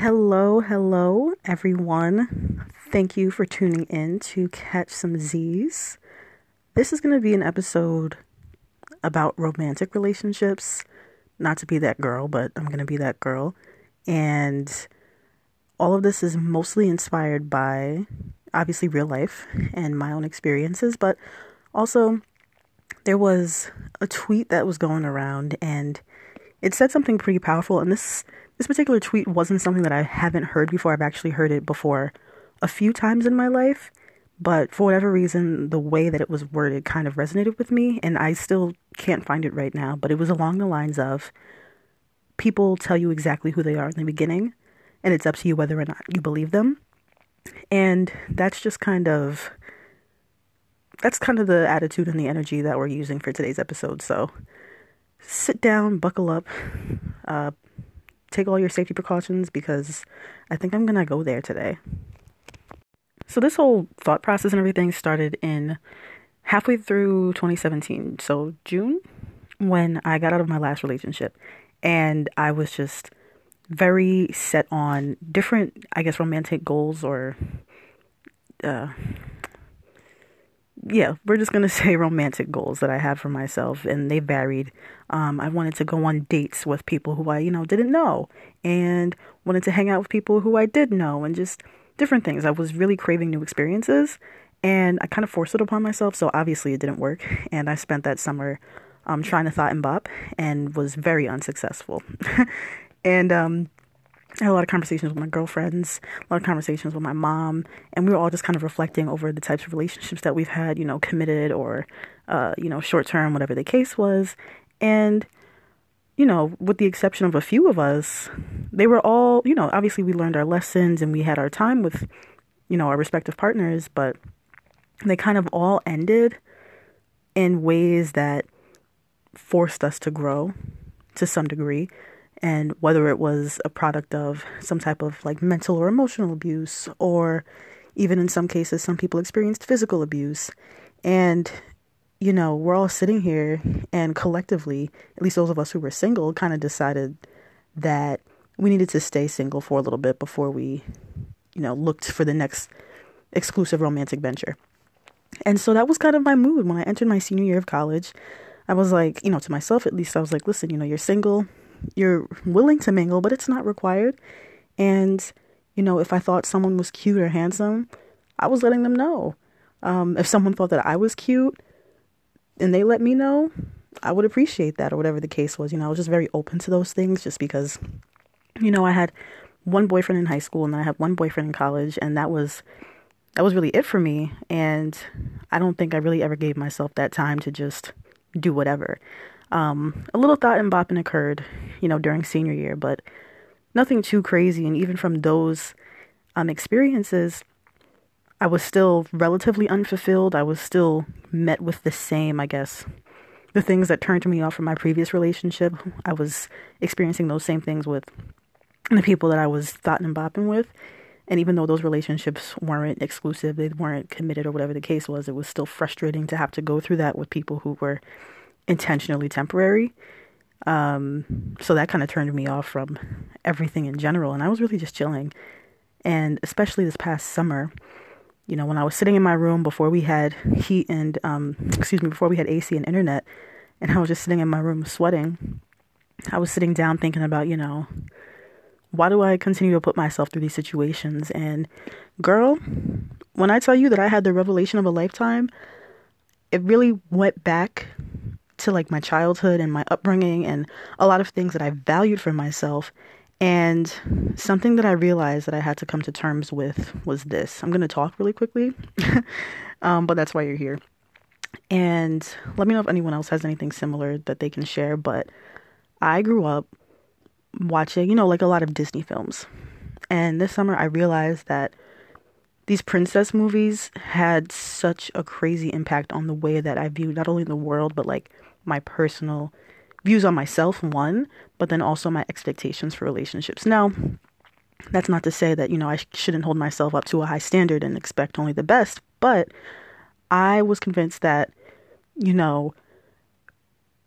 Hello, hello, everyone. Thank you for tuning in to Catch Some Z's. This is going to be an episode about romantic relationships. Not to be that girl, but I'm going to be that girl. And all of this is mostly inspired by obviously real life and my own experiences, but also there was a tweet that was going around and it said something pretty powerful and this this particular tweet wasn't something that I haven't heard before. I've actually heard it before a few times in my life, but for whatever reason the way that it was worded kind of resonated with me and I still can't find it right now, but it was along the lines of people tell you exactly who they are in the beginning and it's up to you whether or not you believe them. And that's just kind of that's kind of the attitude and the energy that we're using for today's episode. So sit down, buckle up, uh, take all your safety precautions because I think I'm gonna go there today. So this whole thought process and everything started in halfway through 2017, so June, when I got out of my last relationship, and I was just very set on different, I guess, romantic goals or, uh, yeah, we're just gonna say romantic goals that I had for myself, and they varied. Um, I wanted to go on dates with people who I, you know, didn't know, and wanted to hang out with people who I did know, and just different things. I was really craving new experiences, and I kind of forced it upon myself. So obviously, it didn't work, and I spent that summer um, trying to thought and bop, and was very unsuccessful. And um, I had a lot of conversations with my girlfriends, a lot of conversations with my mom, and we were all just kind of reflecting over the types of relationships that we've had, you know, committed or, uh, you know, short term, whatever the case was. And, you know, with the exception of a few of us, they were all, you know, obviously we learned our lessons and we had our time with, you know, our respective partners, but they kind of all ended in ways that forced us to grow to some degree and whether it was a product of some type of like mental or emotional abuse or even in some cases some people experienced physical abuse. And you know we're all sitting here and collectively at least those of us who were single kind of decided that we needed to stay single for a little bit before we you know looked for the next exclusive romantic venture. And so that was kind of my mood. When i entered my senior year of college i was like you know to myself at least i was like listen you know you're single you're willing to mingle, but it's not required. And, you know, if I thought someone was cute or handsome, I was letting them know. Um, if someone thought that I was cute and they let me know, I would appreciate that or whatever the case was. You know, I was just very open to those things just because, you know, I had one boyfriend in high school and then I had one boyfriend in college and that was that was really it for me and I don't think I really ever gave myself that time to just do whatever. Um, a little thought and bopping occurred, you know, during senior year, but nothing too crazy. And even from those um, experiences, I was still relatively unfulfilled. I was still met with the same, I guess, the things that turned me off from my previous relationship. I was experiencing those same things with the people that I was thought and bopping with. And even though those relationships weren't exclusive, they weren't committed or whatever the case was, it was still frustrating to have to go through that with people who were intentionally temporary. Um, so that kind of turned me off from everything in general. And I was really just chilling. And especially this past summer, you know, when I was sitting in my room before we had heat and, um, excuse me, before we had AC and internet, and I was just sitting in my room sweating, I was sitting down thinking about, you know, why do I continue to put myself through these situations? And girl, when I tell you that I had the revelation of a lifetime, it really went back to like my childhood and my upbringing and a lot of things that I valued for myself. And something that I realized that I had to come to terms with was this. I'm going to talk really quickly, um, but that's why you're here. And let me know if anyone else has anything similar that they can share. But I grew up watching, you know, like a lot of Disney films. And this summer I realized that these princess movies had such a crazy impact on the way that I viewed not only the world, but like my personal views on myself, one, but then also my expectations for relationships. Now, that's not to say that, you know, I shouldn't hold myself up to a high standard and expect only the best, but I was convinced that, you know,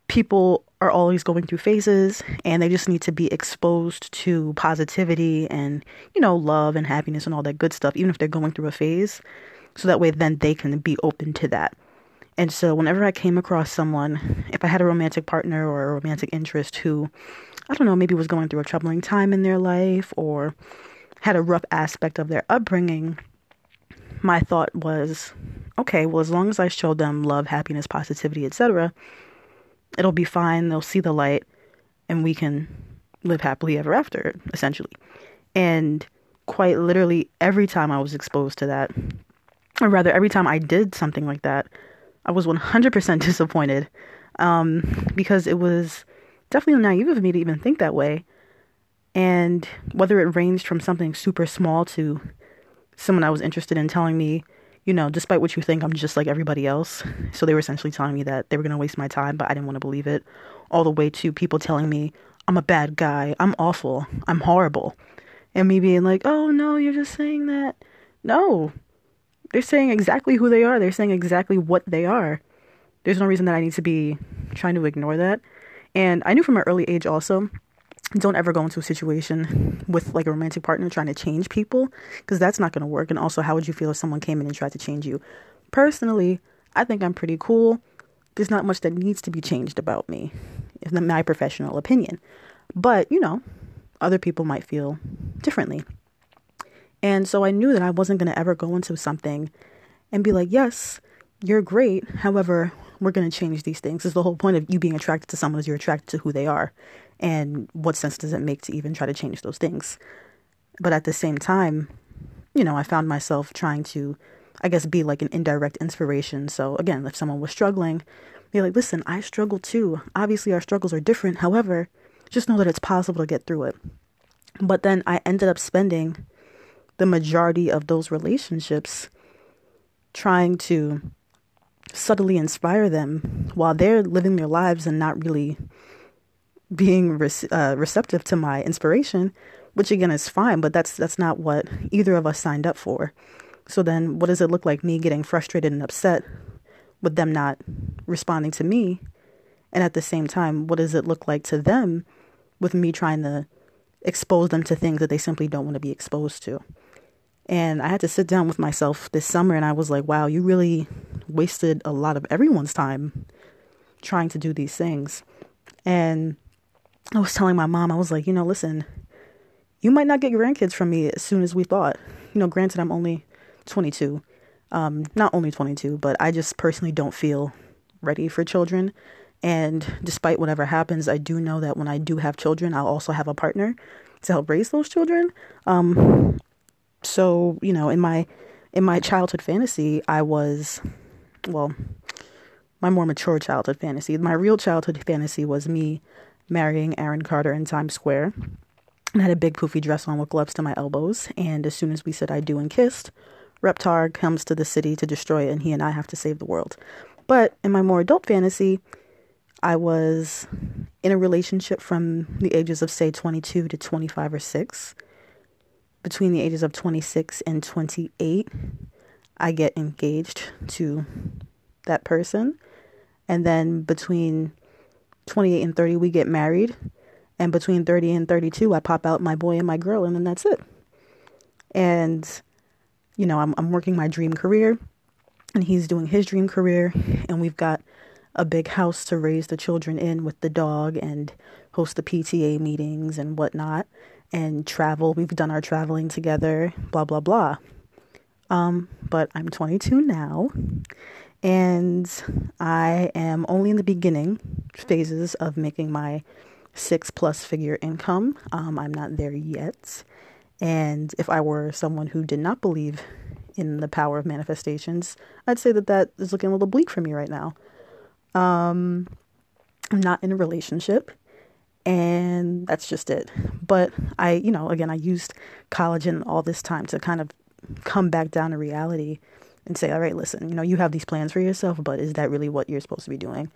people are always going through phases and they just need to be exposed to positivity and, you know, love and happiness and all that good stuff, even if they're going through a phase. So that way, then they can be open to that. And so, whenever I came across someone, if I had a romantic partner or a romantic interest who, I don't know, maybe was going through a troubling time in their life or had a rough aspect of their upbringing, my thought was, okay, well, as long as I show them love, happiness, positivity, etc., it'll be fine. They'll see the light and we can live happily ever after, essentially. And quite literally, every time I was exposed to that, or rather, every time I did something like that, I was 100% disappointed um, because it was definitely naive of me to even think that way. And whether it ranged from something super small to someone I was interested in telling me, you know, despite what you think, I'm just like everybody else. So they were essentially telling me that they were going to waste my time, but I didn't want to believe it. All the way to people telling me, I'm a bad guy, I'm awful, I'm horrible. And me being like, oh no, you're just saying that. No, they're saying exactly who they are, they're saying exactly what they are. There's no reason that I need to be trying to ignore that. And I knew from an early age also don't ever go into a situation with like a romantic partner trying to change people because that's not going to work. And also, how would you feel if someone came in and tried to change you? Personally, I think I'm pretty cool. There's not much that needs to be changed about me, in my professional opinion. But, you know, other people might feel differently. And so I knew that I wasn't going to ever go into something and be like, yes, you're great. However, we're going to change these things. Is the whole point of you being attracted to someone is you're attracted to who they are. And what sense does it make to even try to change those things? But at the same time, you know, I found myself trying to, I guess, be like an indirect inspiration. So again, if someone was struggling, be like, listen, I struggle too. Obviously, our struggles are different. However, just know that it's possible to get through it. But then I ended up spending the majority of those relationships trying to subtly inspire them while they're living their lives and not really being re- uh, receptive to my inspiration, which again is fine, but that's that's not what either of us signed up for. So then, what does it look like me getting frustrated and upset with them not responding to me, and at the same time, what does it look like to them with me trying to expose them to things that they simply don't want to be exposed to? And I had to sit down with myself this summer, and I was like, "Wow, you really wasted a lot of everyone's time trying to do these things." And I was telling my mom, I was like, you know, listen, you might not get grandkids from me as soon as we thought. You know, granted, I'm only 22. Um, not only 22, but I just personally don't feel ready for children. And despite whatever happens, I do know that when I do have children, I'll also have a partner to help raise those children. Um, so you know, in my in my childhood fantasy, I was, well, my more mature childhood fantasy. My real childhood fantasy was me marrying Aaron Carter in Times Square. And I had a big poofy dress on with gloves to my elbows. And as soon as we said I do and kissed, Reptar comes to the city to destroy it, and he and I have to save the world. But in my more adult fantasy, I was in a relationship from the ages of, say, 22 to 25 or 6. Between the ages of 26 and 28, I get engaged to that person. And then between 28 and 30, we get married. And between 30 and 32, I pop out my boy and my girl, and then that's it. And, you know, I'm, I'm working my dream career, and he's doing his dream career. And we've got a big house to raise the children in with the dog and host the PTA meetings and whatnot and travel. We've done our traveling together, blah, blah, blah. Um, but I'm 22 now and I am only in the beginning phases of making my six plus figure income. Um, I'm not there yet. And if I were someone who did not believe in the power of manifestations, I'd say that that is looking a little bleak for me right now. Um, I'm not in a relationship, and that's just it. But I, you know, again, I used college and all this time to kind of come back down to reality and say, all right, listen, you know, you have these plans for yourself, but is that really what you're supposed to be doing?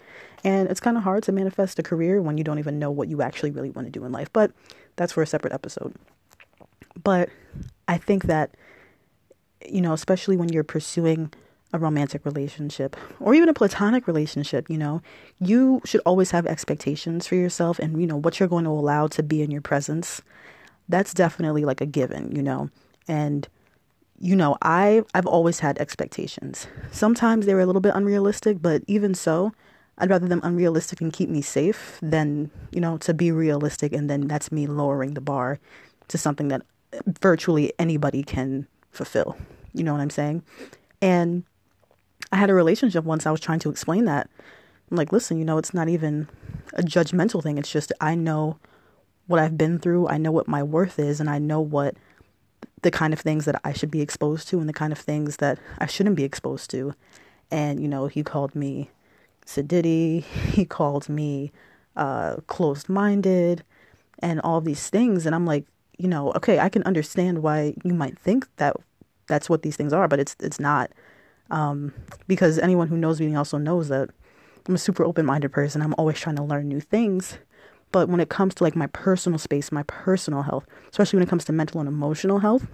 And it's kind of hard to manifest a career when you don't even know what you actually really want to do in life. But that's for a separate episode. But I think that, you know, especially when you're pursuing a romantic relationship or even a platonic relationship, you know, you should always have expectations for yourself and, you know, what you're going to allow to be in your presence. That's definitely like a given, you know. And you know, I I've always had expectations. Sometimes they were a little bit unrealistic, but even so, I'd rather them unrealistic and keep me safe than, you know, to be realistic and then that's me lowering the bar to something that virtually anybody can fulfill. You know what I'm saying? And I had a relationship once I was trying to explain that. I'm like, listen, you know, it's not even a judgmental thing. It's just I know what I've been through. I know what my worth is and I know what the kind of things that I should be exposed to and the kind of things that I shouldn't be exposed to. And, you know, he called me sedity, he called me uh, closed minded, and all these things. And I'm like, you know, okay, I can understand why you might think that that's what these things are, but it's it's not. Um, because anyone who knows me also knows that I'm a super open minded person. I'm always trying to learn new things. But when it comes to like my personal space, my personal health, especially when it comes to mental and emotional health,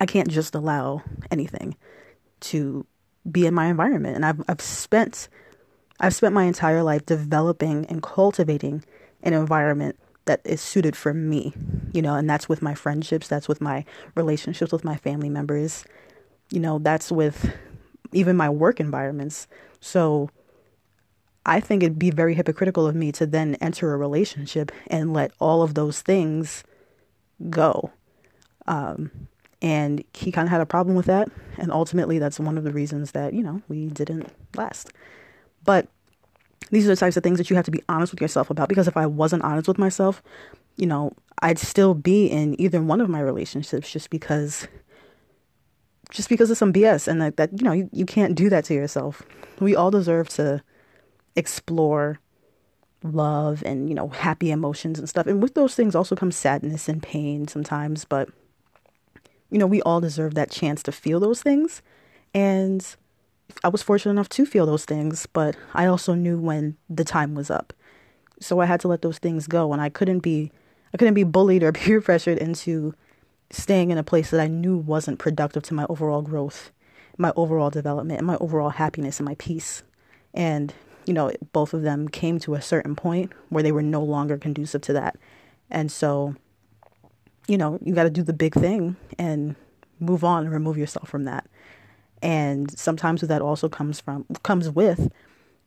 I can't just allow anything to be in my environment. And I've I've spent I've spent my entire life developing and cultivating an environment that is suited for me, you know, and that's with my friendships, that's with my relationships with my family members, you know, that's with even my work environments. So I think it'd be very hypocritical of me to then enter a relationship and let all of those things go. Um, and he kind of had a problem with that. And ultimately, that's one of the reasons that, you know, we didn't last. But these are the types of things that you have to be honest with yourself about because if I wasn't honest with myself, you know, I'd still be in either one of my relationships just because just because of some BS and like that you know, you, you can't do that to yourself. We all deserve to explore love and you know happy emotions and stuff. And with those things also comes sadness and pain sometimes but you know we all deserve that chance to feel those things. And i was fortunate enough to feel those things but i also knew when the time was up. So i had to let those things go and i couldn't be i couldn't be bullied or peer pressured into staying in a place that i knew wasn't productive to my overall growth my overall development and my overall happiness and my peace and you know, both of them came to a certain point where they were no longer conducive to that. And so, you know, you got to do the big thing and move on and remove yourself from that. And sometimes that also comes from comes with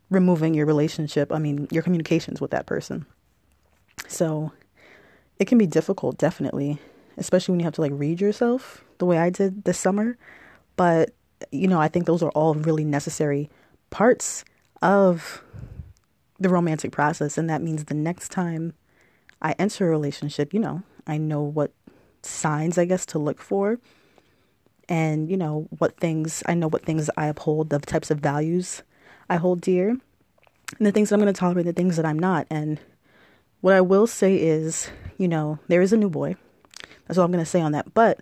removing your relationship, I mean, your communications with that person. So, it can be difficult definitely, especially when you have to like read yourself the way I did this summer, but you know, I think those are all really necessary parts of the romantic process. And that means the next time I enter a relationship, you know, I know what signs, I guess, to look for. And, you know, what things, I know what things I uphold, the types of values I hold dear, and the things that I'm going to tolerate, the things that I'm not. And what I will say is, you know, there is a new boy. That's all I'm going to say on that. But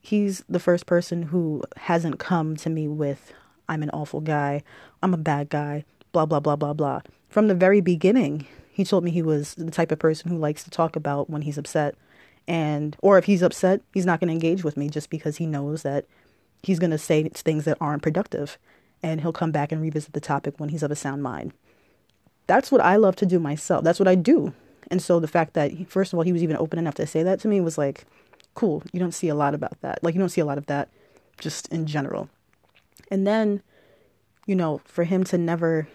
he's the first person who hasn't come to me with, I'm an awful guy, I'm a bad guy, blah, blah, blah, blah, blah. From the very beginning, he told me he was the type of person who likes to talk about when he's upset. And, or if he's upset, he's not going to engage with me just because he knows that he's going to say things that aren't productive. And he'll come back and revisit the topic when he's of a sound mind. That's what I love to do myself. That's what I do. And so the fact that, first of all, he was even open enough to say that to me was like, cool. You don't see a lot about that. Like, you don't see a lot of that just in general. And then, you know, for him to never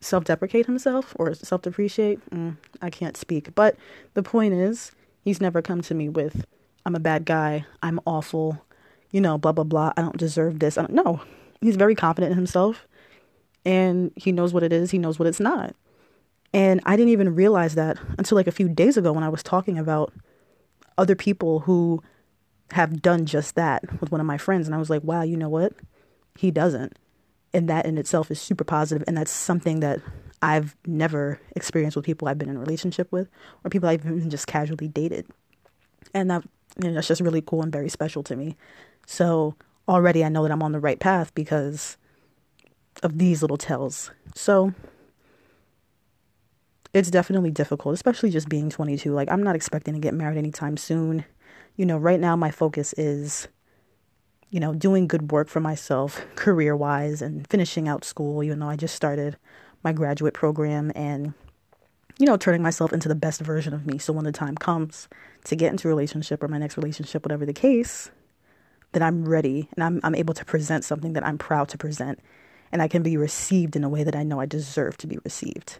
self deprecate himself or self depreciate. Mm, I can't speak. But the point is, he's never come to me with, I'm a bad guy, I'm awful, you know, blah, blah, blah, I don't deserve this. I don't, no, he's very confident in himself and he knows what it is, he knows what it's not. And I didn't even realize that until like a few days ago when I was talking about other people who have done just that with one of my friends. And I was like, wow, you know what? He doesn't and that in itself is super positive and that's something that I've never experienced with people I've been in a relationship with or people I've even just casually dated. And that you know, that's just really cool and very special to me. So already I know that I'm on the right path because of these little tells. So it's definitely difficult, especially just being 22. Like I'm not expecting to get married anytime soon. You know, right now my focus is you know, doing good work for myself career wise and finishing out school, even though I just started my graduate program and, you know, turning myself into the best version of me. So when the time comes to get into a relationship or my next relationship, whatever the case, that I'm ready and I'm, I'm able to present something that I'm proud to present and I can be received in a way that I know I deserve to be received.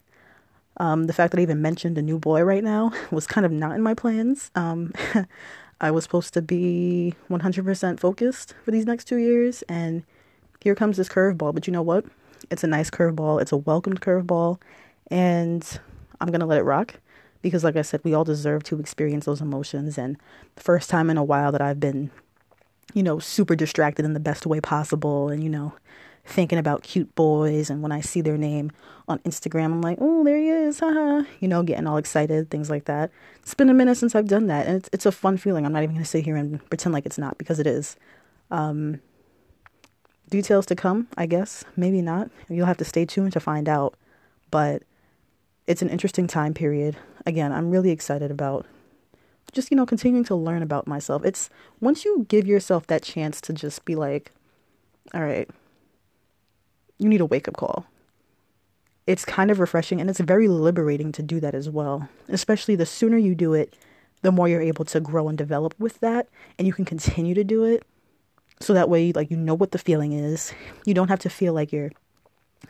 Um, the fact that I even mentioned a new boy right now was kind of not in my plans. Um, I was supposed to be 100% focused for these next two years, and here comes this curveball. But you know what? It's a nice curveball, it's a welcomed curveball, and I'm going to let it rock because, like I said, we all deserve to experience those emotions. And the first time in a while that I've been, you know, super distracted in the best way possible, and, you know, thinking about cute boys and when I see their name on Instagram, I'm like, oh, there he is, haha, you know, getting all excited, things like that. It's been a minute since I've done that, and it's it's a fun feeling. I'm not even gonna sit here and pretend like it's not because it is. Um, details to come, I guess. Maybe not. You'll have to stay tuned to find out. But it's an interesting time period. Again, I'm really excited about just you know continuing to learn about myself. It's once you give yourself that chance to just be like, all right you need a wake up call. It's kind of refreshing and it's very liberating to do that as well. Especially the sooner you do it, the more you're able to grow and develop with that and you can continue to do it. So that way like you know what the feeling is. You don't have to feel like you're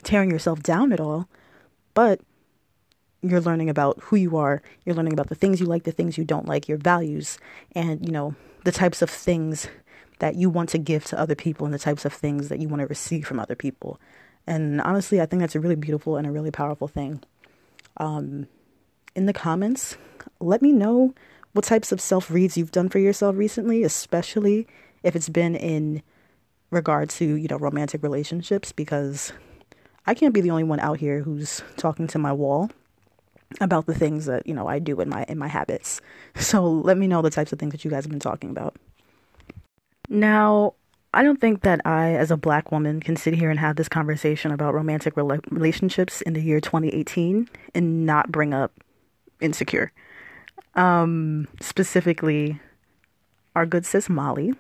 tearing yourself down at all, but you're learning about who you are. You're learning about the things you like, the things you don't like, your values, and you know, the types of things that you want to give to other people and the types of things that you want to receive from other people. And honestly, I think that's a really beautiful and a really powerful thing. Um, in the comments, let me know what types of self reads you've done for yourself recently, especially if it's been in regard to, you know, romantic relationships, because I can't be the only one out here who's talking to my wall about the things that, you know, I do in my in my habits. So let me know the types of things that you guys have been talking about. Now, I don't think that I, as a black woman, can sit here and have this conversation about romantic relationships in the year 2018 and not bring up insecure. Um, specifically, our good sis Molly,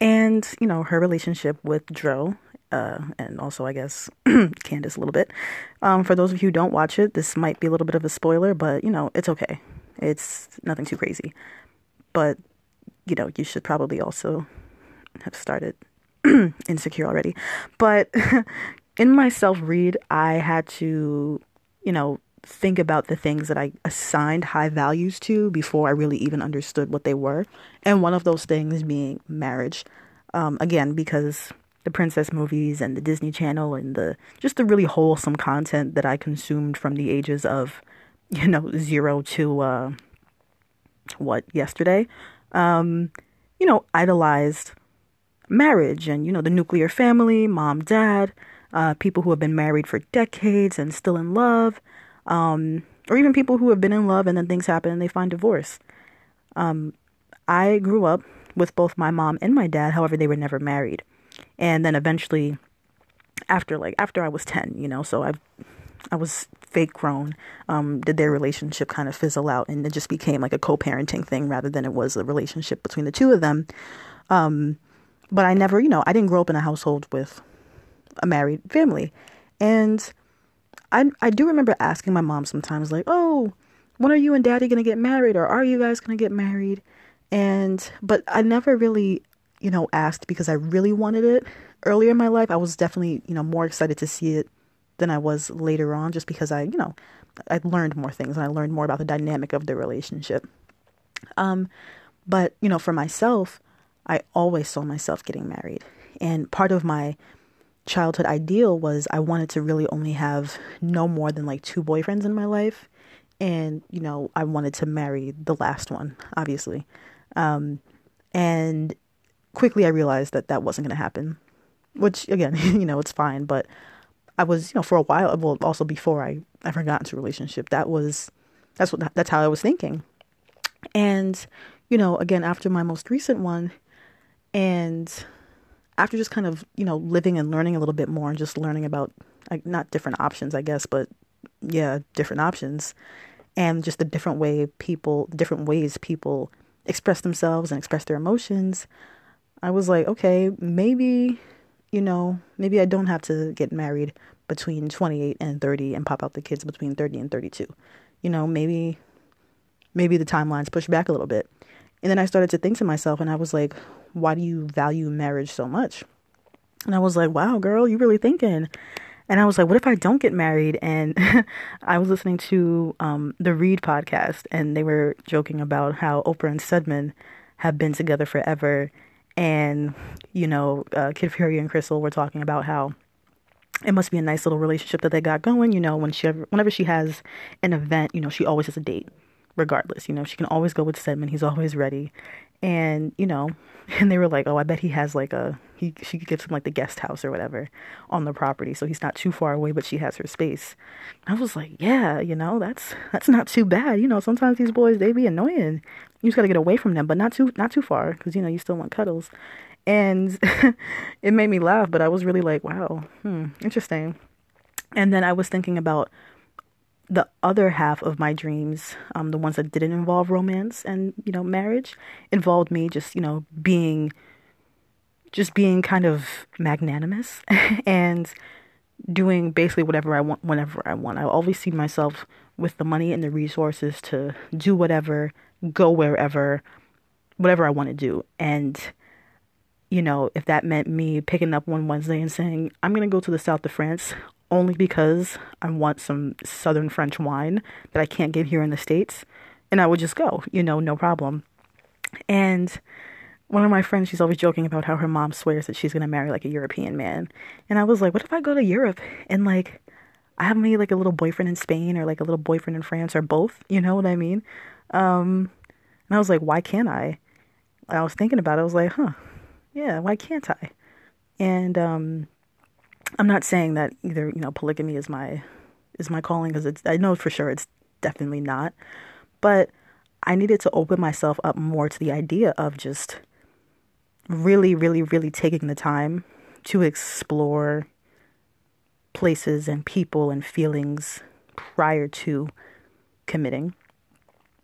and you know her relationship with Dro, uh, and also I guess Candice a little bit. Um, for those of you who don't watch it, this might be a little bit of a spoiler, but you know it's okay. It's nothing too crazy. But you know, you should probably also have started insecure already. But in my self read, I had to, you know, think about the things that I assigned high values to before I really even understood what they were. And one of those things being marriage. Um, again, because the princess movies and the Disney Channel and the just the really wholesome content that I consumed from the ages of, you know, zero to uh, what yesterday um, you know, idolized marriage and, you know, the nuclear family, mom, dad, uh, people who have been married for decades and still in love, um, or even people who have been in love and then things happen and they find divorce. Um, I grew up with both my mom and my dad, however, they were never married. And then eventually, after like after I was ten, you know, so I, I was fake grown um, did their relationship kind of fizzle out and it just became like a co-parenting thing rather than it was a relationship between the two of them. Um, but i never you know i didn't grow up in a household with a married family. And i i do remember asking my mom sometimes like oh when are you and daddy going to get married or are you guys going to get married? And but i never really you know asked because i really wanted it. Earlier in my life i was definitely you know more excited to see it than I was later on, just because I, you know, I learned more things and I learned more about the dynamic of the relationship. Um, but you know, for myself, I always saw myself getting married, and part of my childhood ideal was I wanted to really only have no more than like two boyfriends in my life, and you know, I wanted to marry the last one, obviously. Um, and quickly I realized that that wasn't going to happen, which again, you know, it's fine, but I was, you know, for a while, well, also before I ever got into a relationship, that was, that's what, that's how I was thinking. And, you know, again, after my most recent one, and after just kind of, you know, living and learning a little bit more and just learning about, like, not different options, I guess, but yeah, different options, and just the different way people, different ways people express themselves and express their emotions, I was like, okay, maybe, you know, maybe I don't have to get married between 28 and 30 and pop out the kids between 30 and 32. You know, maybe maybe the timelines push back a little bit. And then I started to think to myself and I was like, why do you value marriage so much? And I was like, wow, girl, you really thinking. And I was like, what if I don't get married? And I was listening to um, the Read podcast, and they were joking about how Oprah and Stedman have been together forever. And, you know, uh, Kid Fury and Crissle were talking about how it must be a nice little relationship that they got going. You know, when she ever, whenever she has an event, you know, she always has a date, regardless. You know, she can always go with Stedman. He's always ready. And, you know, and they were like, oh, I bet he has like a, he, she gives him like the guest house or whatever on the property. So he's not too far away, but she has her space. I was like, yeah, you know, that's, that's not too bad. You know, sometimes these boys, they be annoying. You just got to get away from them, but not too, not too far. Cause you know, you still want cuddles. And it made me laugh, but I was really like, wow, hmm, interesting. And then I was thinking about the other half of my dreams, um, the ones that didn't involve romance and, you know, marriage, involved me just, you know, being just being kind of magnanimous and doing basically whatever I want whenever I want. I always see myself with the money and the resources to do whatever, go wherever, whatever I want to do. And you know, if that meant me picking up one Wednesday and saying, I'm going to go to the south of France only because I want some southern French wine that I can't get here in the States, and I would just go, you know, no problem. And one of my friends, she's always joking about how her mom swears that she's going to marry like a European man. And I was like, what if I go to Europe and like I have me like a little boyfriend in Spain or like a little boyfriend in France or both? You know what I mean? Um, and I was like, why can't I? I was thinking about it. I was like, huh, yeah, why can't I? And um, I'm not saying that either, you know, polygamy is my is my calling because it's I know for sure it's definitely not. But I needed to open myself up more to the idea of just really, really, really taking the time to explore places and people and feelings prior to committing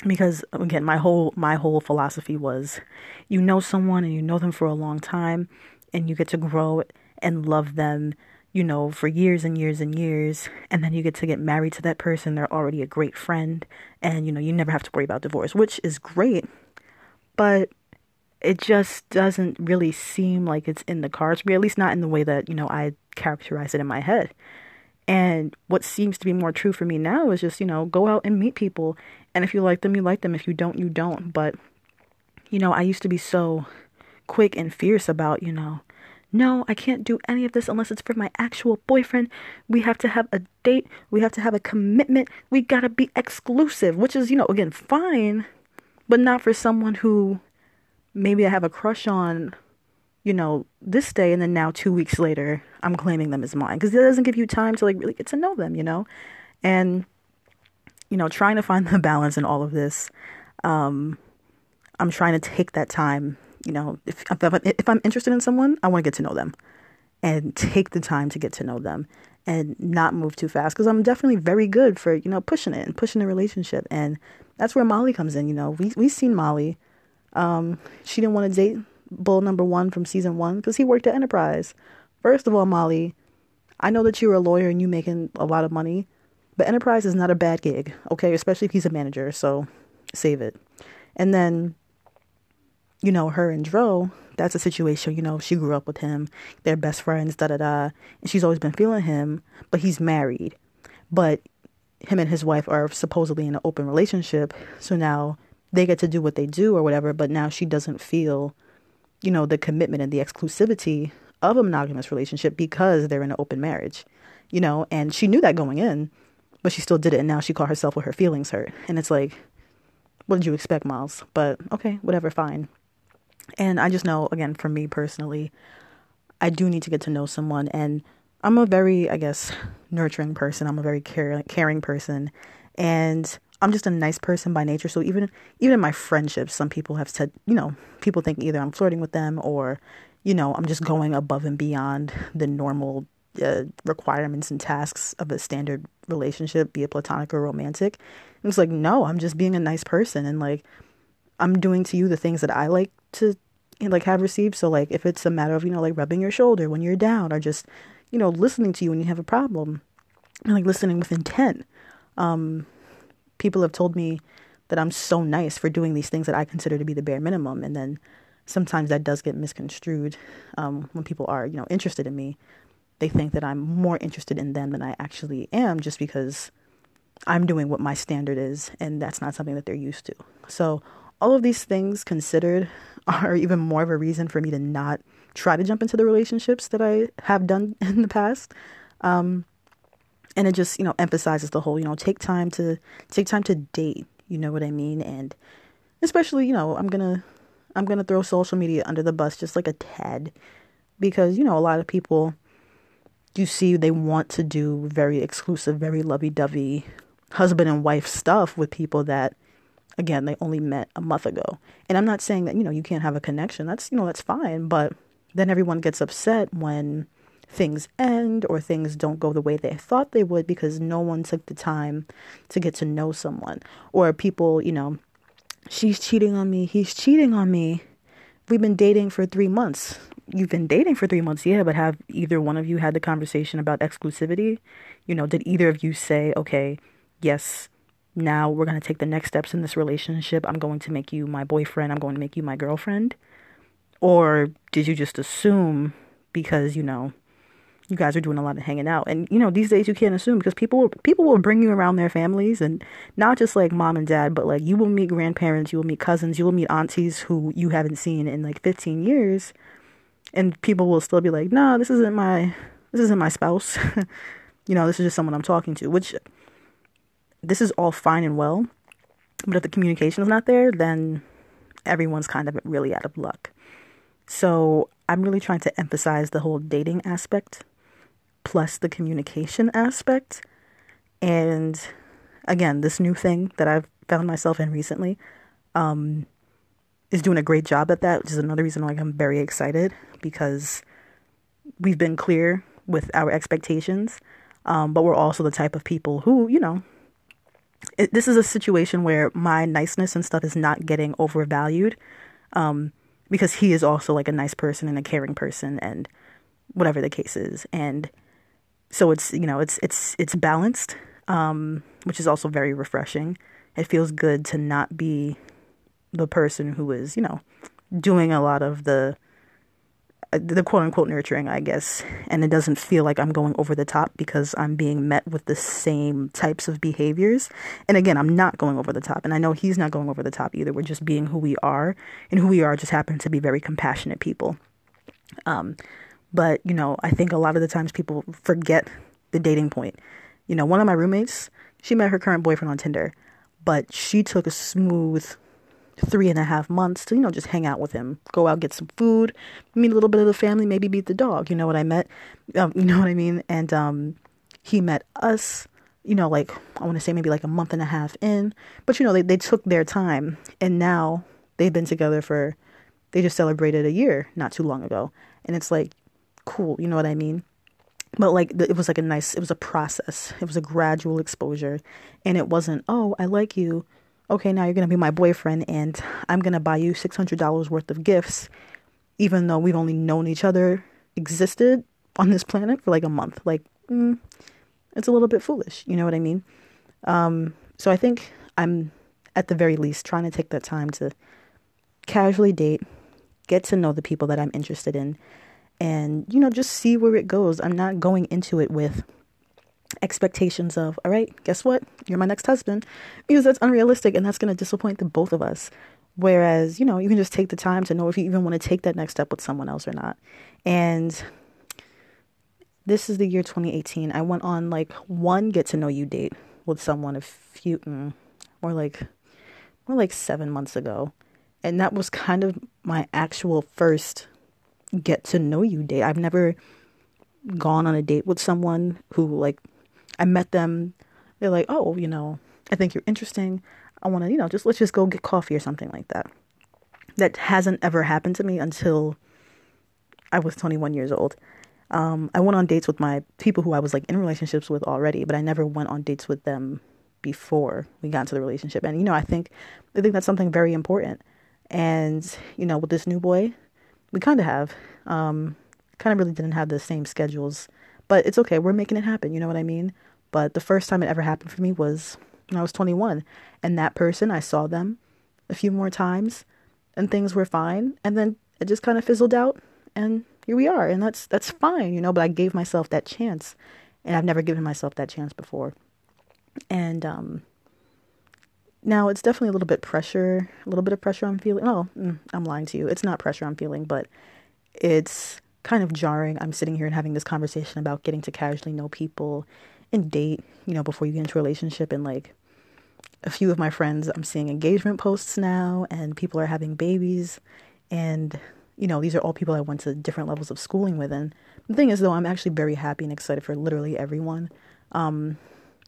because again my whole my whole philosophy was you know someone and you know them for a long time and you get to grow and love them you know for years and years and years and then you get to get married to that person they're already a great friend and you know you never have to worry about divorce which is great but it just doesn't really seem like it's in the cards for me at least not in the way that you know I characterize it in my head and what seems to be more true for me now is just, you know, go out and meet people. And if you like them, you like them. If you don't, you don't. But, you know, I used to be so quick and fierce about, you know, no, I can't do any of this unless it's for my actual boyfriend. We have to have a date. We have to have a commitment. We gotta be exclusive, which is, you know, again, fine, but not for someone who maybe I have a crush on you know, this day and then now two weeks later, I'm claiming them as mine because it doesn't give you time to like really get to know them, you know, and you know, trying to find the balance in all of this. Um, I'm trying to take that time. You know, if if I'm, interested in someone, I want to get to know them, and take the time to get to know them, and not move too fast because I'm definitely very good for you know pushing it and pushing the relationship, and that's where Molly comes in. You know, we we've seen Molly. Um, she didn't want to date bull number one from season one because he worked at Enterprise. First of all, Molly, I know that you're a lawyer and you making a lot of money, but Enterprise is not a bad gig, okay? Especially if he's a manager, so save it. And then, you know, her and Dro, that's a situation, you know, she grew up with him, they're best friends, da da da. And she's always been feeling him, but he's married. But him and his wife are supposedly in an open relationship, so now they get to do what they do or whatever, but now she doesn't feel you know, the commitment and the exclusivity of a monogamous relationship because they're in an open marriage, you know, and she knew that going in, but she still did it. And now she caught herself with her feelings hurt. And it's like, what did you expect, Miles? But okay, whatever, fine. And I just know, again, for me personally, I do need to get to know someone. And I'm a very, I guess, nurturing person. I'm a very care- caring person. And I'm just a nice person by nature. So even even in my friendships, some people have said, you know, people think either I'm flirting with them or, you know, I'm just going above and beyond the normal uh, requirements and tasks of a standard relationship, be it platonic or romantic. And it's like, no, I'm just being a nice person and like I'm doing to you the things that I like to like have received. So like if it's a matter of, you know, like rubbing your shoulder when you're down or just, you know, listening to you when you have a problem and like listening with intent. Um, people have told me that I'm so nice for doing these things that I consider to be the bare minimum. And then sometimes that does get misconstrued um, when people are, you know, interested in me. They think that I'm more interested in them than I actually am just because I'm doing what my standard is, and that's not something that they're used to. So, all of these things considered are even more of a reason for me to not try to jump into the relationships that I have done in the past. Um, and it just, you know, emphasizes the whole, you know, take time to take time to date, you know what I mean? And especially, you know, I'm to I'm to throw social media under the bus just like a tad because, you know, a lot of people you see they want to do very exclusive, very lovey-dovey husband and wife stuff with people that again they only met a month ago. And i'm not saying that you know you can't have a connection. That's you know that's fine. But then everyone gets upset when things end or things don't go the way they thought they would because no one took the time to get to know someone. Or people you know she's cheating on me. He's cheating on me. We've been dating for 3 months. You've been dating for 3 months yeah but have either one of you had the conversation about exclusivity? You know did either of you say okay yes now we're going to take the next steps in this relationship. I'm going to make you my boyfriend. I'm going to make you my girlfriend. Or did you just assume because, you know, you guys are doing a lot of hanging out. And you know, these days you can't assume because people people will bring you around their families and not just like mom and dad, but like you will meet grandparents, you will meet cousins, you will meet aunties who you haven't seen in like 15 years. And people will still be like, "No, this isn't my this isn't my spouse." you know, this is just someone I'm talking to, which this is all fine and well, but if the communication is not there, then everyone's kind of really out of luck. So I'm really trying to emphasize the whole dating aspect plus the communication aspect. And again, this new thing that I've found myself in recently um, is doing a great job at that, which is another reason why I'm very excited because we've been clear with our expectations. Um, but we're also the type of people who, you know, it, this is a situation where my niceness and stuff is not getting overvalued um, because he is also like a nice person and a caring person and whatever the case is. And so it's you know it's it's it's balanced um, which is also very refreshing. It feels good to not be the person who is you know doing a lot of the the quote unquote nurturing, I guess, and it doesn't feel like I'm going over the top because I'm being met with the same types of behaviors. And again, I'm not going over the top, and I know he's not going over the top either. We're just being who we are, and who we are just happen to be very compassionate people. Um, but you know, I think a lot of the times people forget the dating point. You know, one of my roommates, she met her current boyfriend on Tinder, but she took a smooth three and a half months to, you know, just hang out with him, go out, get some food, meet a little bit of the family, maybe meet the dog. You know what I met? Um, you know what I mean? And um, he met us, you know, like, I want to say maybe like a month and a half in. But, you know, they, they took their time. And now they've been together for, they just celebrated a year not too long ago. And it's like, cool. You know what I mean? But like, it was like a nice, it was a process. It was a gradual exposure. And it wasn't, oh, I like you okay, now you're going to be my boyfriend and I'm going to buy you $600 worth of gifts, even though we've only known each other, existed on this planet for like a month. Like, mm, it's a little bit foolish. You know what I mean? Um, so I think I'm at the very least trying to take that time to casually date, get to know the people that I'm interested in, and, you know, just see where it goes. I'm not going into it with expectations of, all right, guess what? You're my next husband. Because that's unrealistic and that's going to disappoint the both of us. Whereas, you know, you can just take the time to know if you even want to take that next step with someone else or not. And this is the year 2018. I went on like one get to know you date with someone a few, mm, more like, more like seven months ago. And that was kind of my actual first get to know you date. I've never gone on a date with someone who like I met them. They're like, oh, you know, I think you're interesting. I want to, you know, just let's just go get coffee or something like that. That hasn't ever happened to me until I was 21 years old. Um, I went on dates with my people who I was like in relationships with already, but I never went on dates with them before we got into the relationship. And you know, I think I think that's something very important. And you know, with this new boy, we kind of have. Um, kind of really didn't have the same schedules, but it's okay. We're making it happen. You know what I mean? But the first time it ever happened for me was when I was 21. And that person, I saw them a few more times and things were fine. And then it just kind of fizzled out and here we are. And that's, that's fine, you know, but I gave myself that chance and I've never given myself that chance before. And, um, now it's definitely a little bit pressure, a little bit of pressure I'm feeling. Oh, mm, I'm lying to you. It's not pressure I'm feeling, but it's kind of jarring. I'm sitting here and having this conversation about getting to casually know people and date, you know, before you get into a relationship. And like a few of my friends, I'm seeing engagement posts now, and people are having babies. And, you know, these are all people I went to different levels of schooling with. And the thing is, though, I'm actually very happy and excited for literally everyone. Um,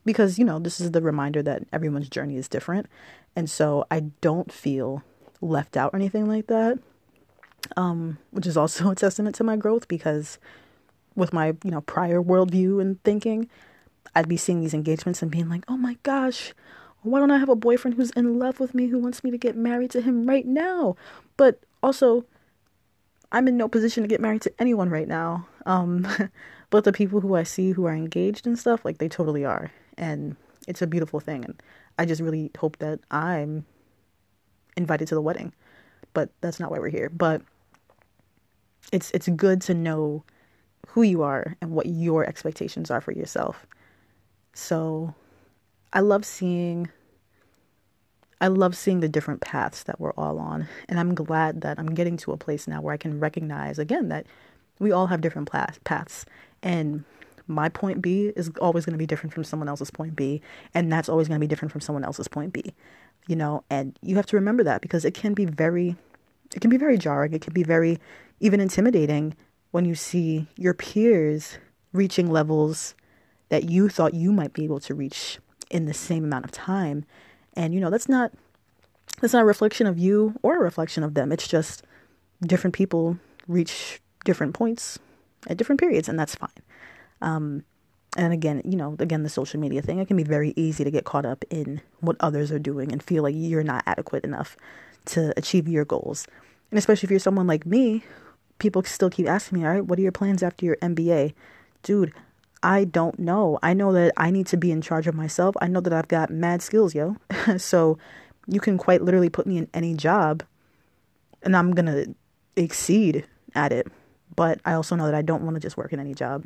because, you know, this is the reminder that everyone's journey is different. And so I don't feel left out or anything like that um, which is also a testament to my growth because with my you know prior worldview and thinking, I'd be seeing these engagements and being like, oh my gosh, why don't I have a boyfriend who's in love with me who wants me to get married to him right now? But also, I'm in no position to get married to anyone right now. Um, but the people who I see who are engaged and stuff, like they totally are, and it's a beautiful thing. And I just really hope that I'm invited to the wedding. But that's not why we're here. But it's it's good to know who you are and what your expectations are for yourself. So I love seeing I love seeing the different paths that we're all on. And I'm glad that I'm getting to a place now where I can recognize again that we all have different paths. And my point B is always going to be different from someone else's point B. And that's always going to be different from someone else's point B. You know, and you have to remember that because it can be very, it can be very jarring. It can be very even intimidating when you see your peers reaching levels that you thought you might be able to reach in the same amount of time. And you know, that's not that's not a reflection of you or a reflection of them. It's just different people reach different points at different periods and that's fine. Um, and again, you know, again the social media thing, it can be very easy to get caught up in what others are doing and feel like you're not adequate enough to achieve your goals. And especially if you're someone like me people still keep asking me, all right, what are your plans after your MBA? Dude, I don't know. I know that I need to be in charge of myself. I know that I've got mad skills, yo. so you can quite literally put me in any job and I'm going to exceed at it. But I also know that I don't want to just work in any job.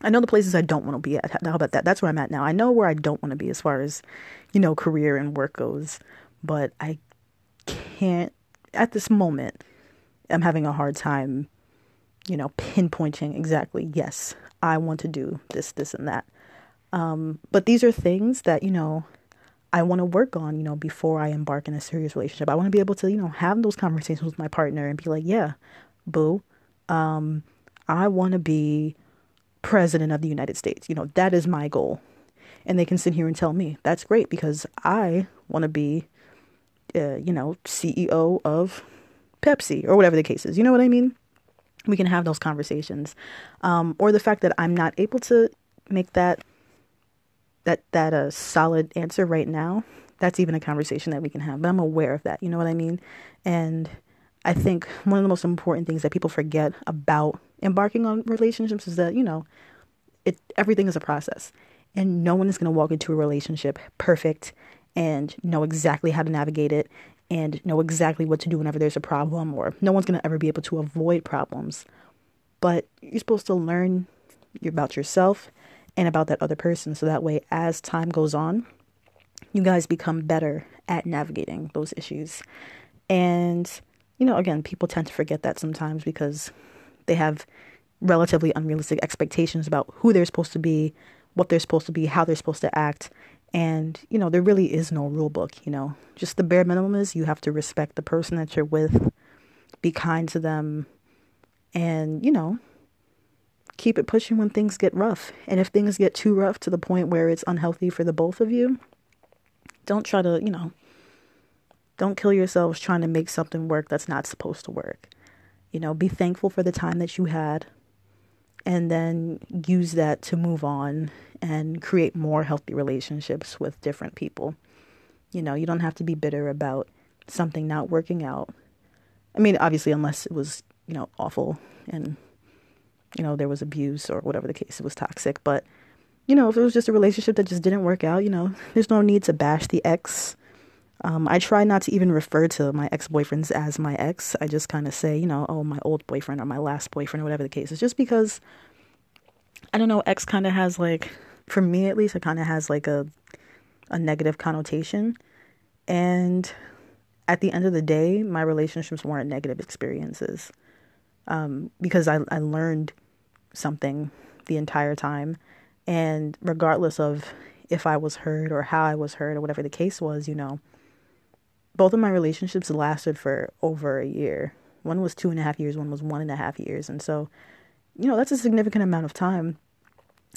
I know the places I don't want to be at. How about that? That's where I'm at now. I know where I don't want to be as far as, you know, career and work goes. But I can't, at this moment, I'm having a hard time, you know, pinpointing exactly, yes, I want to do this, this, and that. Um, but these are things that, you know, I want to work on, you know, before I embark in a serious relationship. I want to be able to, you know, have those conversations with my partner and be like, yeah, boo, um, I want to be president of the United States. You know, that is my goal. And they can sit here and tell me that's great because I want to be, uh, you know, CEO of Pepsi or whatever the case is. You know what I mean? We can have those conversations. Um, or the fact that I'm not able to make that that that a solid answer right now. That's even a conversation that we can have. But I'm aware of that. You know what I mean? And I think one of the most important things that people forget about embarking on relationships is that, you know, it everything is a process. And no one is going to walk into a relationship perfect and know exactly how to navigate it and know exactly what to do whenever there's a problem, or no one's going to ever be able to avoid problems. But you're supposed to learn about yourself and about that other person so that way, as time goes on, you guys become better at navigating those issues. And, you know, again, people tend to forget that sometimes because they have relatively unrealistic expectations about who they're supposed to be, what they're supposed to be, how they're supposed to act, and, you know, there really is no rule book, you know. Just the bare minimum is you have to respect the person that you're with, be kind to them, and, you know, keep it pushing when things get rough. And if things get too rough to the point where it's unhealthy for the both of you, don't try to, you know, don't kill yourselves trying to make something work that's not supposed to work. You know, be thankful for the time that you had and then use that to move on and create more healthy relationships with different people. You know, you don't have to be bitter about something not working out. I mean, obviously, unless it was you know, awful and, you know, there was abuse or whatever the case, it was toxic. But, you know, if it was just a relationship that just didn't work out, you know, there's no need to bash the ex. Um, I try not to even refer to my ex boyfriends as my ex. I just kind of say, you know, oh, my old boyfriend or my last boyfriend or whatever the case is, just because I don't know, ex kind of has like, for me at least, it kind of has like a a negative connotation. And at the end of the day, my relationships weren't negative experiences um, because I, I learned something the entire time. And regardless of if I was hurt or how I was hurt or whatever the case was, you know, both of my relationships lasted for over a year. One was two and a half years, one was one and a half years. And so, you know, that's a significant amount of time.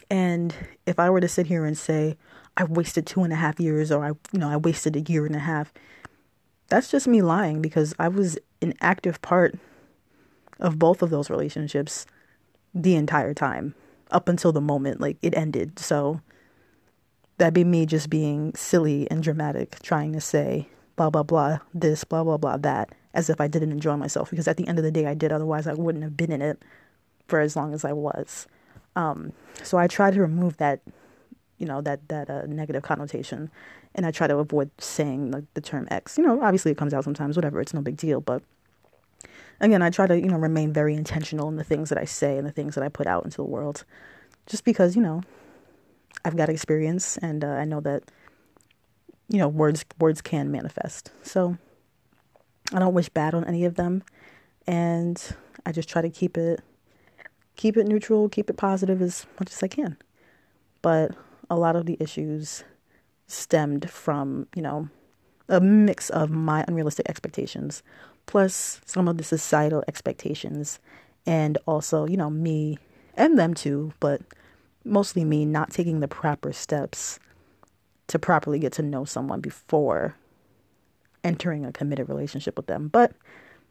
And if I were to sit here and say, I wasted two and a half years or I, you know, I wasted a year and a half, that's just me lying because I was an active part of both of those relationships the entire time up until the moment like it ended. So that'd be me just being silly and dramatic, trying to say blah blah blah this, blah blah blah that, as if I didn't enjoy myself because at the end of the day I did, otherwise I wouldn't have been in it for as long as I was. Um, so I try to remove that, you know, that that uh, negative connotation and I try to avoid saying the term ex. You know, obviously it comes out sometimes, whatever, it's no big deal, but again, I try to, you know, remain very intentional in the things that I say and the things that I put out into the world. Just because, you know, I've got experience and uh, I know that you know, words words can manifest. So I don't wish bad on any of them and I just try to keep it keep it neutral, keep it positive as much as I can. But a lot of the issues stemmed from, you know, a mix of my unrealistic expectations plus some of the societal expectations and also, you know, me and them too, but mostly me not taking the proper steps to properly get to know someone before entering a committed relationship with them. But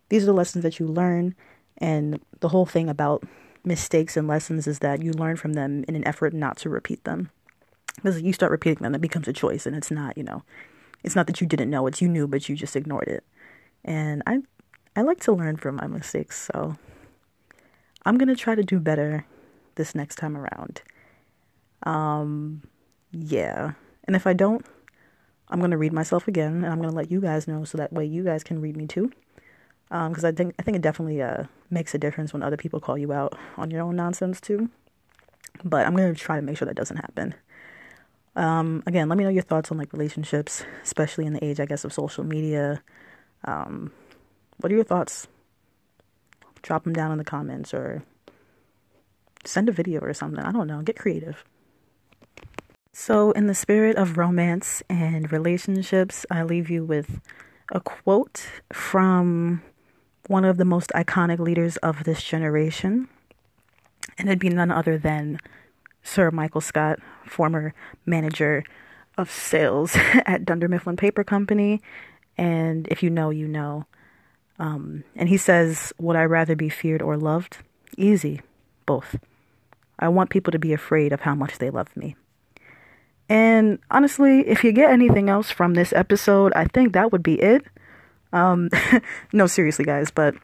these are the lessons that you learn and the whole thing about mistakes and lessons is that you learn from them in an effort not to repeat them because you start repeating them, it becomes a choice, and it's not, you know, it's not that you didn't know, it's you knew, but you just ignored it. And I, I like to learn from my mistakes, so I'm gonna try to do better this next time around. Um, yeah, and if I don't, I'm gonna read myself again, and I'm gonna let you guys know so that way you guys can read me too. Because um, I think I think it definitely uh, makes a difference when other people call you out on your own nonsense too. But I'm gonna try to make sure that doesn't happen. Um, again, let me know your thoughts on like relationships, especially in the age, I guess, of social media. Um, what are your thoughts? Drop them down in the comments or send a video or something. I don't know. Get creative. So, in the spirit of romance and relationships, I leave you with a quote from one of the most iconic leaders of this generation. And it'd be none other than Sir Michael Scott, former manager of sales at Dunder Mifflin Paper Company. And if you know, you know. Um, and he says, Would I rather be feared or loved? Easy, both. I want people to be afraid of how much they love me. And honestly, if you get anything else from this episode, I think that would be it. Um, no, seriously, guys, but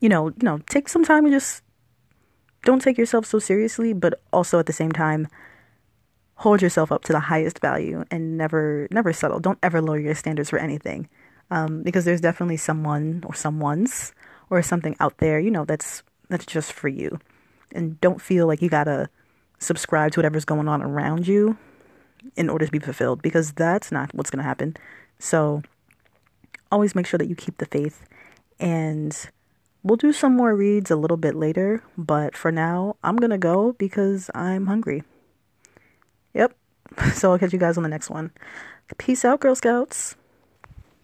you know, you know, take some time and just don't take yourself so seriously, but also at the same time, hold yourself up to the highest value and never, never settle. Don't ever lower your standards for anything, um, because there's definitely someone or someone's or something out there, you know, that's that's just for you, and don't feel like you gotta subscribe to whatever's going on around you in order to be fulfilled, because that's not what's gonna happen. So, always make sure that you keep the faith and We'll do some more reads a little bit later, but for now, I'm gonna go because I'm hungry. Yep. So I'll catch you guys on the next one. Peace out, Girl Scouts.